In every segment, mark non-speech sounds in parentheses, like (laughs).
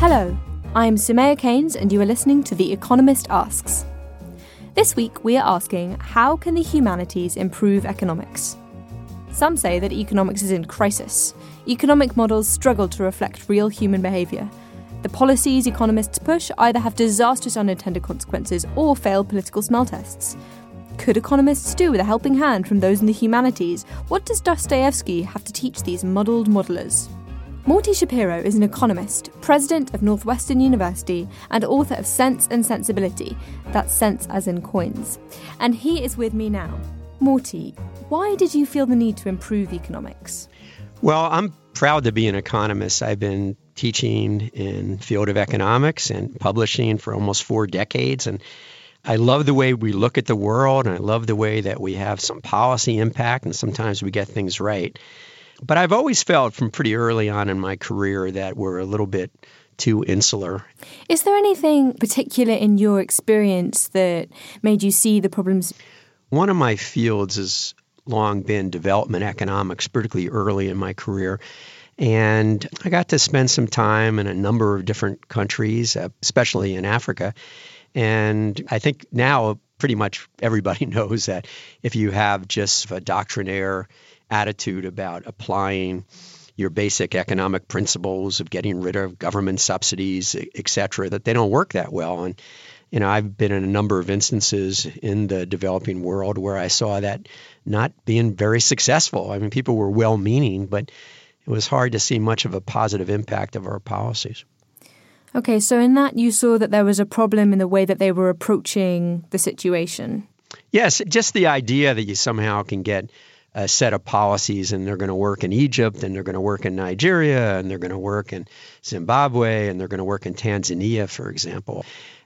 Hello, I'm Soumaya Keynes and you are listening to The Economist Asks. This week we are asking, how can the humanities improve economics? Some say that economics is in crisis. Economic models struggle to reflect real human behaviour. The policies economists push either have disastrous unintended consequences or fail political smell tests. Could economists do with a helping hand from those in the humanities? What does Dostoevsky have to teach these muddled modelers? Morty Schapiro is an economist, president of Northwestern University, and author of Cents and Sensibility. That's cents as in coins. And he is with me now. Morty, why did you feel the need to improve economics? Well, I'm proud to be an economist. I've been teaching in the field of economics and publishing for almost four decades and I love the way we look at the world and I love the way that we have some policy impact and sometimes we get things right. But I've always felt from pretty early on in my career that we're a little bit too insular. Is there anything particular in your experience that made you see the problems? One of my fields has long been development economics, particularly early in my career. And I got to spend some time in a number of different countries, uh, especially in Africa. And I think now pretty much everybody (laughs) knows that if you have just a doctrinaire attitude about applying your basic economic principles of getting rid of government subsidies, et cetera, that they don't work that well. And you know, I've been in a number of instances in the developing world where I saw that not being very successful. I mean, people were well meaning, but it was hard to see much of a positive impact of our policies. Okay, so in that you saw that there was a problem in the way that they were approaching the situation. Yes, just the idea that you somehow can get a set of policies and they're going to work in Egypt and they're going to work in Nigeria and they're going to work in Zimbabwe and they're going to work in Tanzania, for example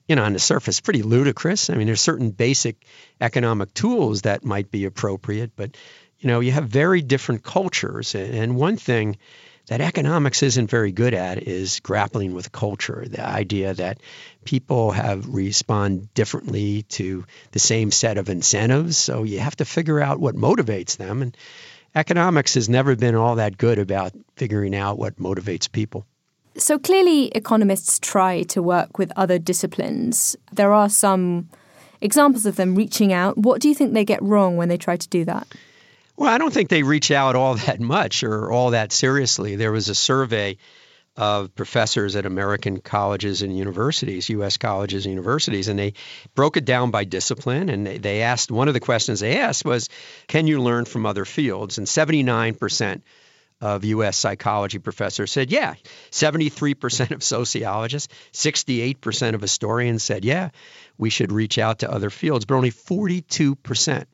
you know, on the surface, pretty ludicrous. I mean, there's certain basic economic tools that might be appropriate, but you know, you have very different cultures. And one thing that economics isn't very good at is grappling with culture. The idea that people have respond differently to the same set of incentives. So you have to figure out what motivates them. And economics has never been all that good about figuring out what motivates people. So clearly, economists try to work with other disciplines. There are some examples of them reaching out. What do you think they get wrong when they try to do that? Well, I don't think they reach out all that much or all that seriously. There was a survey of professors at American colleges and universities, U.S. colleges and universities, and they broke it down by discipline. And they, they asked one of the questions they asked was, Can you learn from other fields? And 79% of U.S. psychology professors said, yeah. 73% of sociologists, 68% of historians said, yeah, we should reach out to other fields. But only 42%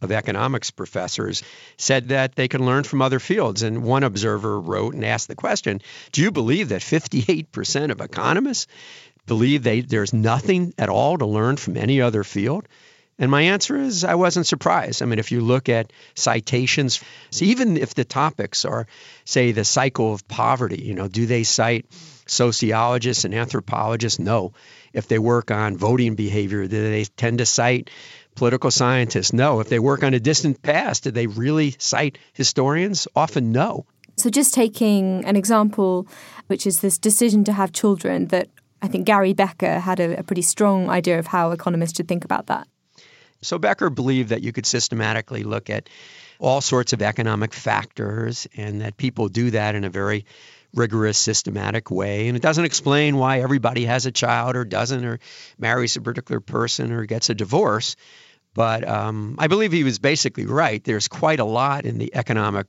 of economics professors said that they can learn from other fields. And one observer wrote and asked the question Do you believe that 58% of economists believe they, there's nothing at all to learn from any other field? And my answer is I wasn't surprised. I mean, if you look at citations, so even if the topics are, say, the cycle of poverty, you know, do they cite sociologists and anthropologists? No. If they work on voting behavior, do they tend to cite political scientists? No. If they work on a distant past, do they really cite historians? Often no. So, just taking an example, which is this decision to have children, that I think Gary Becker had a, a pretty strong idea of how economists should think about that. So Becker believed that you could systematically look at all sorts of economic factors and that people do that in a very rigorous, systematic way. And it doesn't explain why everybody has a child or doesn't, or marries a particular person or gets a divorce. But um, I believe he was basically right. There's quite a lot in the economic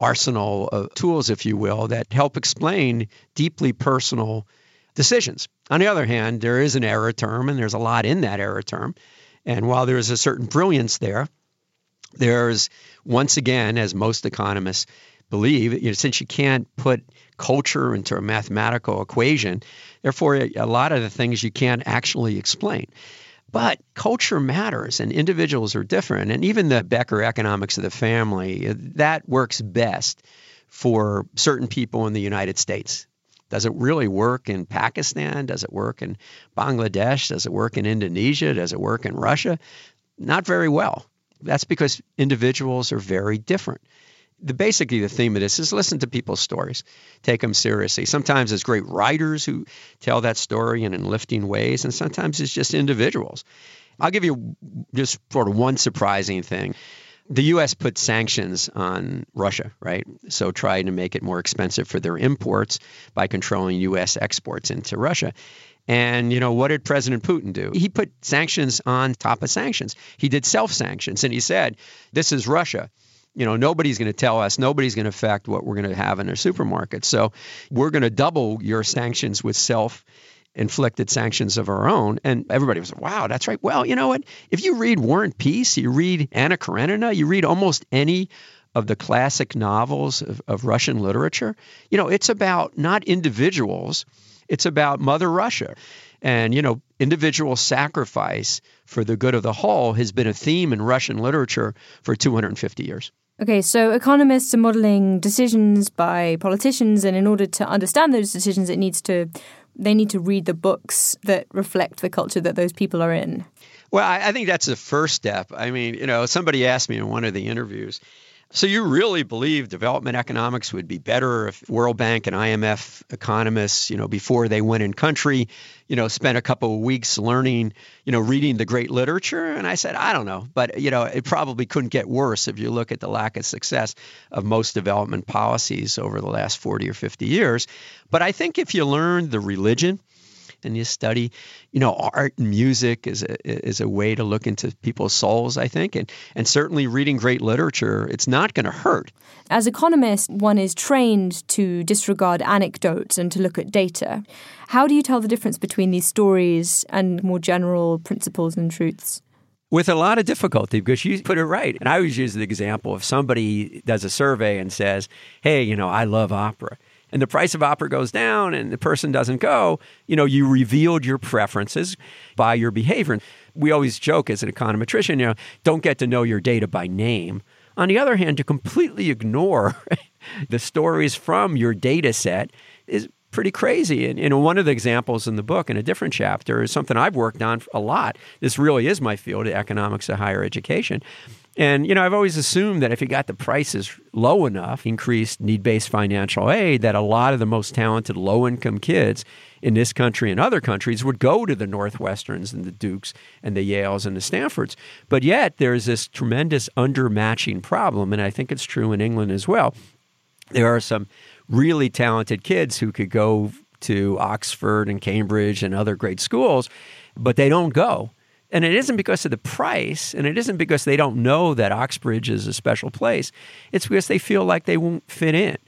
arsenal of tools, if you will, that help explain deeply personal decisions. On the other hand, there is an error term, and there's a lot in that error term. And while there is a certain brilliance there, There's, once again, as most economists believe, you know, since you can't put culture into a mathematical equation, therefore, a lot of the things you can't actually explain. But culture matters and individuals are different. And even the Becker economics of the family, that works best for certain people in the United States. Does it really work in Pakistan? Does it work in Bangladesh? Does it work in Indonesia? Does it work in Russia? Not very well. That's because individuals are very different the basically the theme of this is listen to people's stories, take them seriously. Sometimes it's great writers who tell that story in lifting ways, and sometimes it's just individuals. I'll give you just sort of one surprising thing. The U.S. put sanctions on Russia, right? So trying to make it more expensive for their imports by controlling U.S. exports into Russia. And, you know, what did President Putin do? He put sanctions on top of sanctions. He did self sanctions and he said, This is Russia you know, nobody's going to tell us, nobody's going to affect what we're going to have in our supermarkets. So we're going to double your sanctions with self inflicted sanctions of our own. And everybody was, like, wow, that's right. Well, you know what? If you read War and Peace, you read Anna Karenina, you read almost any of the classic novels of, of Russian literature, you know, it's about not individuals, it's about Mother Russia. And, you know, individual sacrifice for the good of the whole has been a theme in Russian literature for 250 years. Okay, so economists are modeling decisions by politicians, and in order to understand those decisions, it needs to they need to read the books that reflect the culture that those people are in. Well, I, I think that's the first step. I mean, you know, somebody asked me in one of the interviews, so you really believe development economics would be better if World Bank and IMF economists, you know, before they went in country, you know, spent a couple of weeks learning, you know, reading the great literature? And I said, I don't know, but you know, it probably couldn't get worse if you look at the lack of success of most development policies over the last 40 or 50 years. But I think if you learn the religion, and you study, you know, art and music is a, is a way to look into people's souls, I think, and and certainly reading great literature, it's not going to hurt. As economists, one is trained to disregard anecdotes and to look at data. How do you tell the difference between these stories and more general principles and truths? with a lot of difficulty because you put it right. And I always use the example if somebody does a survey and says, Hey, you know, I love opera and the price of opera goes down and the person doesn't go, you know, you revealed your preferences by your behavior. We always joke as an econometrician, you know, don't get to know your data by name. On the other hand, to completely ignore (laughs) the stories from your data set is pretty crazy. And know, one of the examples in the book in a different chapter is something I've worked on a lot. This really is my field, economics of higher education. And, you know, I've always assumed that if you got the prices low enough, increased need based financial aid, that a lot of the most talented low income kids in this country and other countries would go to the Northwesterns and the Dukes and the Yales and the Stanfords. But yet there's this tremendous undermatching problem. And I think it's true in England as well. There are some really talented kids who could go to Oxford and Cambridge and other great schools, but they don't go and it isn't because of the price, and it isn't because they don't know that Oxbridge is a special place. It's because they feel like they won't fit in.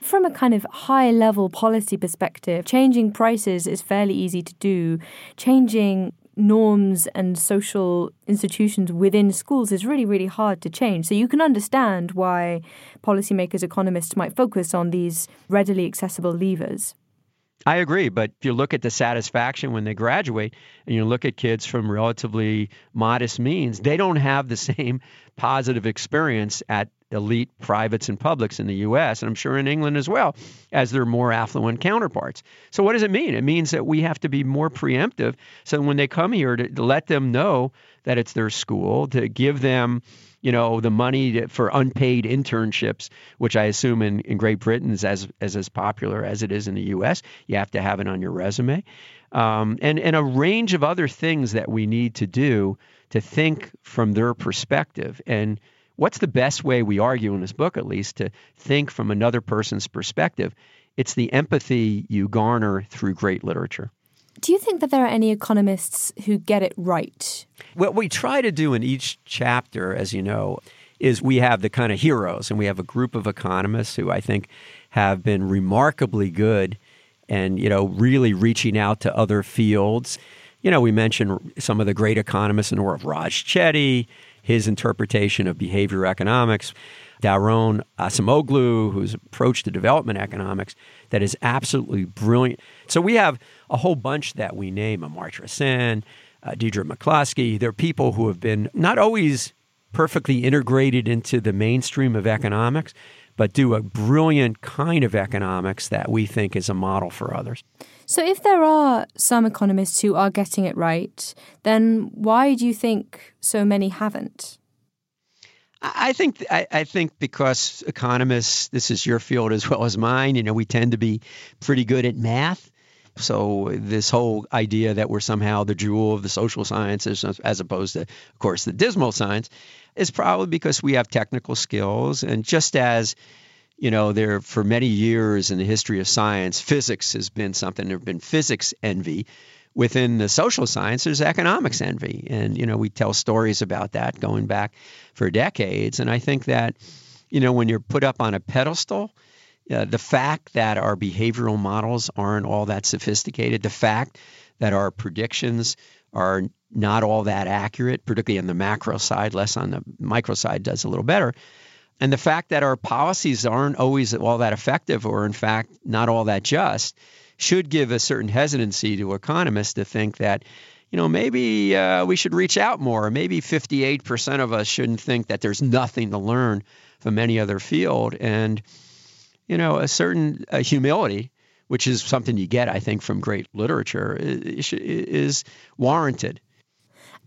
From a kind of high level policy perspective, changing prices is fairly easy to do. Changing norms and social institutions within schools is really, really hard to change. So you can understand why policymakers, economists might focus on these readily accessible levers. I agree, but if you look at the satisfaction when they graduate and you look at kids from relatively modest means, they don't have the (laughs) same positive experience at elite privates and publics in the US, and I'm sure in England as well, as their more affluent counterparts. So, what does it mean? It means that we have to be more preemptive. So, when they come here, to, to let them know that it's their school, to give them you know, the money for unpaid internships, which I assume in, in Great Britain is as, as as popular as it is in the U.S. You have to have it on your resume, um, and and a range of other things that we need to do to think from their perspective. And what's the best way we argue in this book, at least, to think from another person's perspective? It's the empathy you garner through great literature. Do you think that there are any economists who get it right? What we try to do in each chapter, as you know, is we have the kind of heroes, and we have a group of economists who I think have been remarkably good and, you know, really reaching out to other fields. You know, we mentioned some of the great economists in the world, Raj Chetty, his interpretation of behavior economics. Daron Acemoglu, whose approach to development economics that is absolutely brilliant. So we have a whole bunch that we name, Amartya Sen, uh, Deirdre McCloskey. They're people who have been not always perfectly integrated into the mainstream of economics, but do a brilliant kind of economics that we think is a model for others. So, if there are some economists who are getting it right, then why do you think so many haven't? I think I, I, think because economists, this is your field as well as mine. You know, we tend to be pretty good at math. So this whole idea that we're somehow the jewel of the social sciences, as opposed to, of course, the dismal science, is probably because we have technical skills. And just as you know, there for many years in the history of science, physics has been something. There have been physics envy. Within the social science, there's economics envy, and you know we tell stories about that going back for decades. And I think that, you know, when you're put up on a pedestal, uh, the fact that our behavioral models aren't all that sophisticated, the fact that our predictions are not all that accurate, particularly on the macro side, less on the micro side does a little better. And the fact that our policies aren't always all that effective or, in fact, not all that just should give a certain hesitancy to economists to think that, you know, maybe uh, we should reach out more. Maybe 58% of us shouldn't think that there's nothing to learn from any other field. And, you know, a certain uh, humility, which is something you get, I think, from great literature, is, is warranted.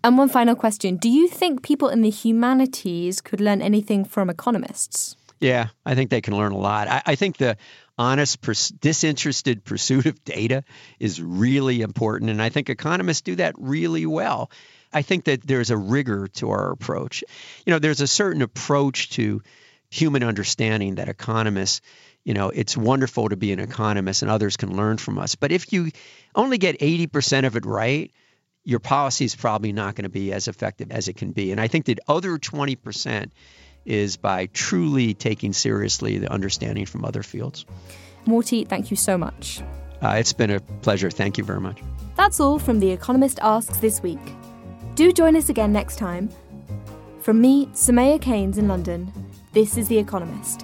And one final question Do you think people in the humanities could learn anything from economists? Yeah, I think they can learn a lot. I, I think the honest, pers- disinterested pursuit of data is really important. And I think economists do that really well. I think that there's a rigor to our approach. You know, there's a certain approach to human understanding that economists, you know, it's wonderful to be an economist and others can learn from us. But if you only get 80% of it right, your policy is probably not going to be as effective as it can be. And I think that other 20% is by truly taking seriously the understanding from other fields. Morty, thank you so much. Uh, it's been a pleasure. Thank you very much. That's all from The Economist Asks this week. Do join us again next time. From me, Soumaya Keynes in London, this is The Economist.